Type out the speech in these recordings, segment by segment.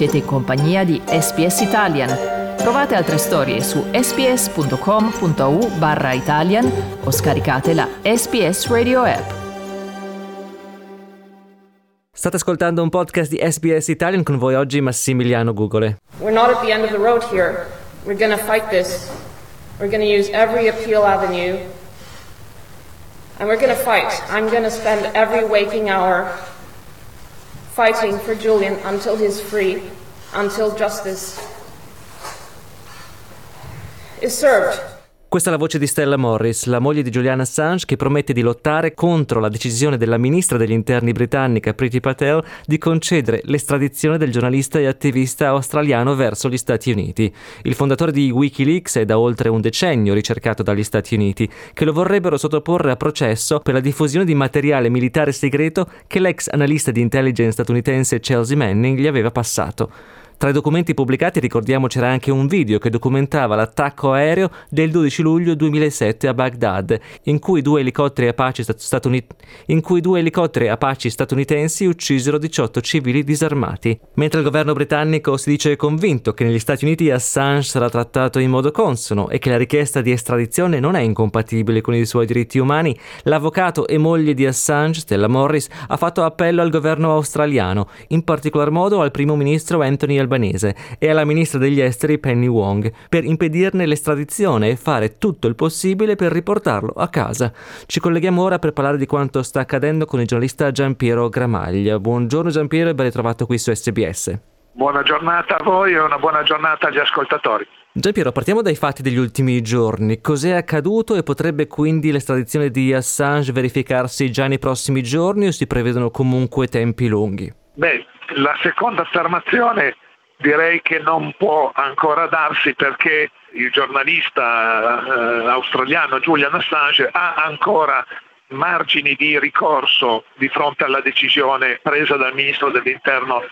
Siete in compagnia di SPS Italian. Trovate altre storie su sps.com.au barra Italian o scaricate la SPS Radio app. State ascoltando un podcast di SBS Italian con voi oggi Massimiliano Gugole. We're not at the end of the road here. We're going to fight this. We're going to use every appeal avenue. And we're going to fight. I'm going to spend every waking hour fighting for Julian until he's free, until justice is served. Questa è la voce di Stella Morris, la moglie di Julian Assange, che promette di lottare contro la decisione della ministra degli interni britannica Priti Patel di concedere l'estradizione del giornalista e attivista australiano verso gli Stati Uniti. Il fondatore di Wikileaks è da oltre un decennio ricercato dagli Stati Uniti, che lo vorrebbero sottoporre a processo per la diffusione di materiale militare segreto che l'ex analista di intelligence statunitense Chelsea Manning gli aveva passato. Tra i documenti pubblicati ricordiamo c'era anche un video che documentava l'attacco aereo del 12 luglio 2007 a Baghdad, in cui due elicotteri Apache, cui due elicotteri Apache statunitensi uccisero 18 civili disarmati. Mentre il governo britannico si dice convinto che negli Stati Uniti Assange sarà trattato in modo consono e che la richiesta di estradizione non è incompatibile con i suoi diritti umani, l'avvocato e moglie di Assange, Stella Morris, ha fatto appello al governo australiano, in particolar modo al primo ministro Anthony Albanese albanese e alla ministra degli esteri Penny Wong per impedirne l'estradizione e fare tutto il possibile per riportarlo a casa. Ci colleghiamo ora per parlare di quanto sta accadendo con il giornalista Giampiero Gramaglia. Buongiorno Giampiero e ben ritrovato qui su SBS. Buona giornata a voi e una buona giornata agli ascoltatori. Giampiero, partiamo dai fatti degli ultimi giorni. Cos'è accaduto e potrebbe quindi l'estradizione di Assange verificarsi già nei prossimi giorni o si prevedono comunque tempi lunghi? Beh, la seconda affermazione direi che non può ancora darsi perché il giornalista eh, australiano Julian Assange ha ancora margini di ricorso di fronte alla decisione presa dal ministro dell'interno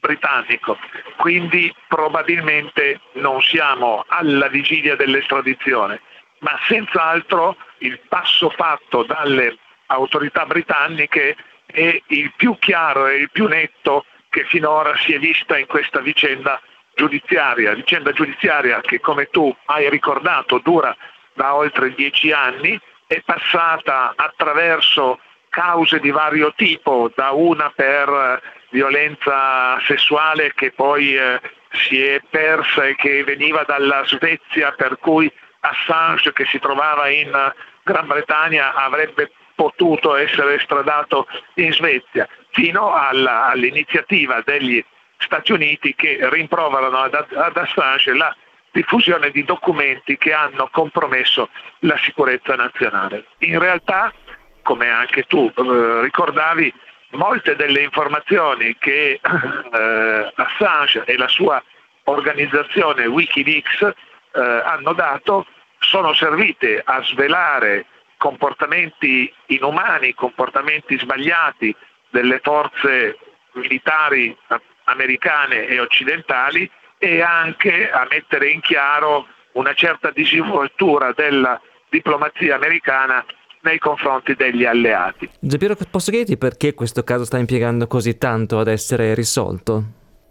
britannico, quindi probabilmente non siamo alla vigilia dell'estradizione, ma senz'altro il passo fatto dalle autorità britanniche è il più chiaro e il più netto che finora si è vista in questa vicenda giudiziaria, vicenda giudiziaria che come tu hai ricordato dura da oltre dieci anni, è passata attraverso cause di vario tipo, da una per violenza sessuale che poi eh, si è persa e che veniva dalla Svezia, per cui Assange che si trovava in Gran Bretagna avrebbe potuto essere estradato in Svezia, fino alla, all'iniziativa degli Stati Uniti che rimproverano ad, ad Assange la diffusione di documenti che hanno compromesso la sicurezza nazionale. In realtà, come anche tu eh, ricordavi, molte delle informazioni che eh, Assange e la sua organizzazione Wikileaks eh, hanno dato sono servite a svelare comportamenti inumani, comportamenti sbagliati delle forze militari americane e occidentali e anche a mettere in chiaro una certa disinvoltura della diplomazia americana nei confronti degli alleati. Giampiero, posso chiederti perché questo caso sta impiegando così tanto ad essere risolto?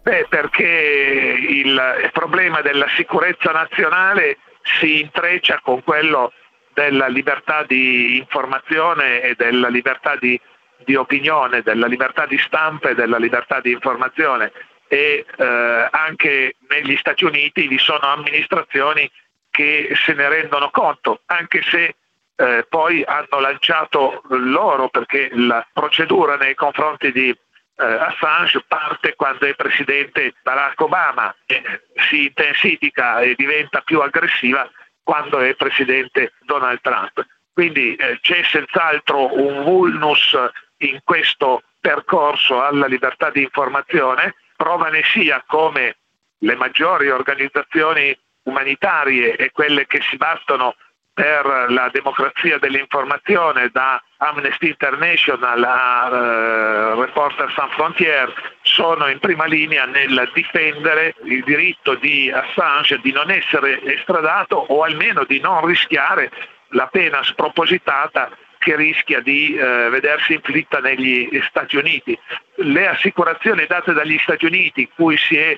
Beh, perché il problema della sicurezza nazionale si intreccia con quello della libertà di informazione e della libertà di, di opinione, della libertà di stampa e della libertà di informazione. E eh, anche negli Stati Uniti vi sono amministrazioni che se ne rendono conto, anche se eh, poi hanno lanciato loro, perché la procedura nei confronti di eh, Assange parte quando è presidente Barack Obama e si intensifica e diventa più aggressiva quando è presidente Donald Trump. Quindi eh, c'è senz'altro un vulnus in questo percorso alla libertà di informazione, prova ne sia come le maggiori organizzazioni umanitarie e quelle che si battono per la democrazia dell'informazione da Amnesty International a uh, Reporter Sans Frontières sono in prima linea nel difendere il diritto di Assange di non essere estradato o almeno di non rischiare la pena spropositata che rischia di eh, vedersi inflitta negli Stati Uniti. Le assicurazioni date dagli Stati Uniti, cui si è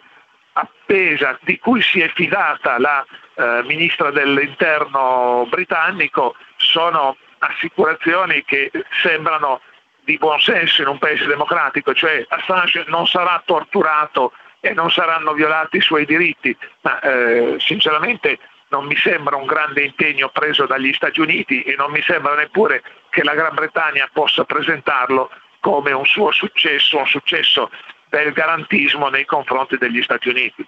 appesa, di cui si è fidata la eh, ministra dell'interno britannico, sono assicurazioni che sembrano di buon senso in un paese democratico, cioè Assange non sarà torturato e non saranno violati i suoi diritti, ma eh, sinceramente non mi sembra un grande impegno preso dagli Stati Uniti e non mi sembra neppure che la Gran Bretagna possa presentarlo come un suo successo, un successo del garantismo nei confronti degli Stati Uniti.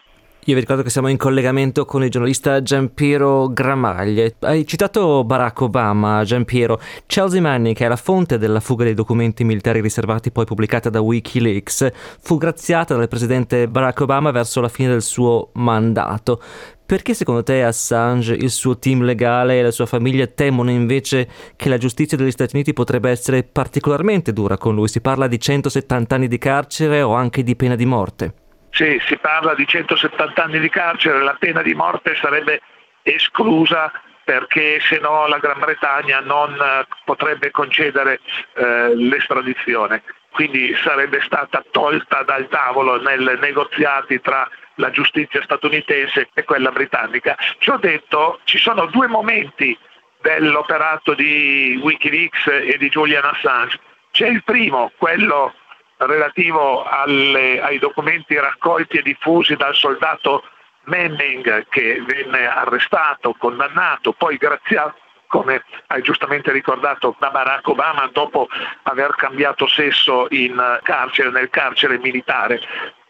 Io vi ricordo che siamo in collegamento con il giornalista Giampiero Gramaglie. Hai citato Barack Obama, Giampiero. Chelsea Manning, che è la fonte della fuga dei documenti militari riservati poi pubblicata da Wikileaks, fu graziata dal presidente Barack Obama verso la fine del suo mandato. Perché secondo te Assange, il suo team legale e la sua famiglia temono invece che la giustizia degli Stati Uniti potrebbe essere particolarmente dura con lui? Si parla di 170 anni di carcere o anche di pena di morte? Sì, si parla di 170 anni di carcere, la pena di morte sarebbe esclusa perché se no la Gran Bretagna non eh, potrebbe concedere eh, l'estradizione, quindi sarebbe stata tolta dal tavolo nei negoziati tra la giustizia statunitense e quella britannica. Ciò detto, ci sono due momenti dell'operato di Wikileaks e di Julian Assange. C'è il primo, quello relativo alle, ai documenti raccolti e diffusi dal soldato Manning che venne arrestato, condannato, poi graziato come hai giustamente ricordato da Barack Obama dopo aver cambiato sesso in carcere, nel carcere militare.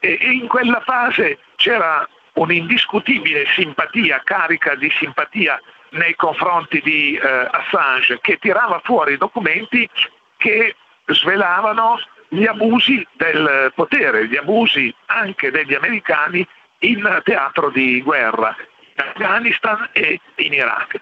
E, in quella fase c'era un'indiscutibile simpatia, carica di simpatia nei confronti di eh, Assange, che tirava fuori documenti che svelavano gli abusi del potere, gli abusi anche degli americani in teatro di guerra, in Afghanistan e in Iraq.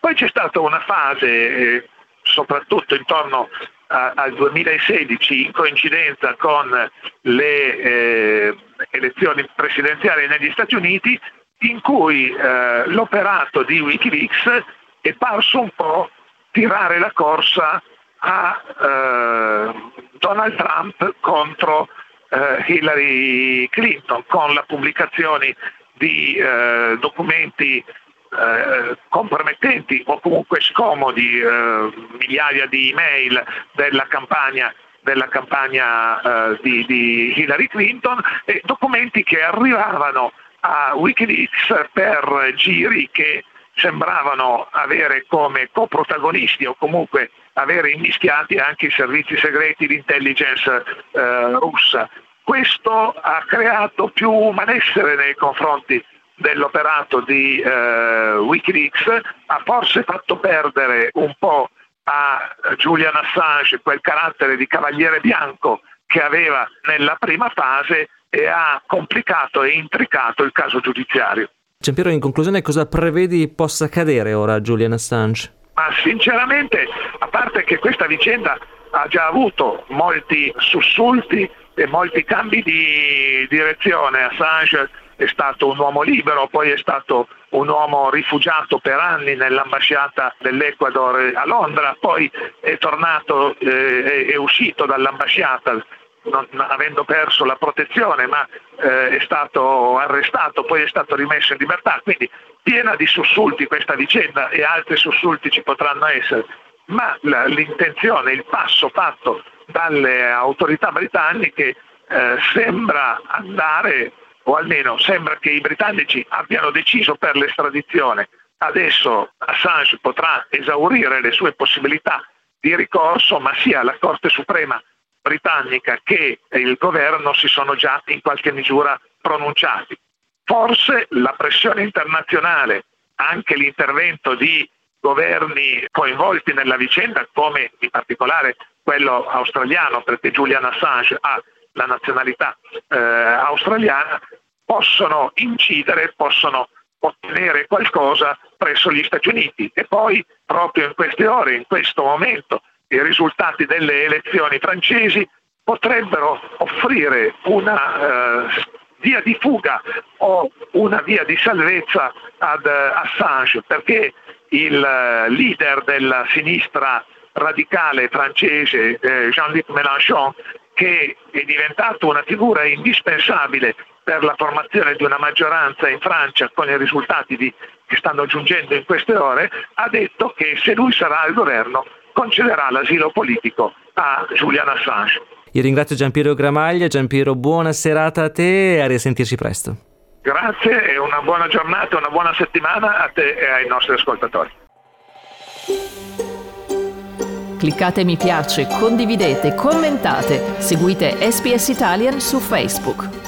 Poi c'è stata una fase, eh, soprattutto intorno al 2016, in coincidenza con le eh, elezioni presidenziali negli Stati Uniti, in cui eh, l'operato di Wikileaks è parso un po' tirare la corsa a eh, Donald Trump contro eh, Hillary Clinton con la pubblicazione di eh, documenti eh, compromettenti o comunque scomodi, eh, migliaia di email della campagna della campagna eh, di, di, Hillary Clinton e documenti che arrivavano a Wikileaks per giri che sembravano avere come coprotagonisti o comunque avere immischiati anche i servizi segreti di intelligence eh, russa. Questo ha creato più malessere nei confronti dell'operato di eh, Wikileaks, ha forse fatto perdere un po' a Julian Assange quel carattere di cavaliere bianco che aveva nella prima fase e ha complicato e intricato il caso giudiziario. Giampiero, in conclusione, cosa prevedi possa accadere ora a Julian Assange? Ma sinceramente, a parte che questa vicenda ha già avuto molti sussulti e molti cambi di direzione, Assange è stato un uomo libero, poi è stato un uomo rifugiato per anni nell'ambasciata dell'Ecuador a Londra, poi è tornato, eh, è uscito dall'ambasciata non, avendo perso la protezione, ma eh, è stato arrestato, poi è stato rimesso in libertà, quindi piena di sussulti questa vicenda e altri sussulti ci potranno essere, ma la, l'intenzione, il passo fatto dalle autorità britanniche eh, sembra andare, o almeno sembra che i britannici abbiano deciso per l'estradizione. Adesso Assange potrà esaurire le sue possibilità di ricorso, ma sia la Corte Suprema britannica che il governo si sono già in qualche misura pronunciati. Forse la pressione internazionale, anche l'intervento di governi coinvolti nella vicenda, come in particolare quello australiano, perché Julian Assange ha la nazionalità eh, australiana, possono incidere, possono ottenere qualcosa presso gli Stati Uniti e poi proprio in queste ore, in questo momento, i risultati delle elezioni francesi potrebbero offrire una eh, via di fuga o una via di salvezza ad uh, Assange perché il uh, leader della sinistra radicale francese eh, Jean-Luc Mélenchon che è diventato una figura indispensabile per la formazione di una maggioranza in Francia con i risultati di, che stanno giungendo in queste ore, ha detto che se lui sarà al governo concederà l'asilo politico a Julian Assange. Io ringrazio Giampiero Gramaglia, Giampiero buona serata a te e a risentirci presto. Grazie e una buona giornata, una buona settimana a te e ai nostri ascoltatori. Cliccate mi piace, condividete, commentate, seguite SPS Italian su Facebook.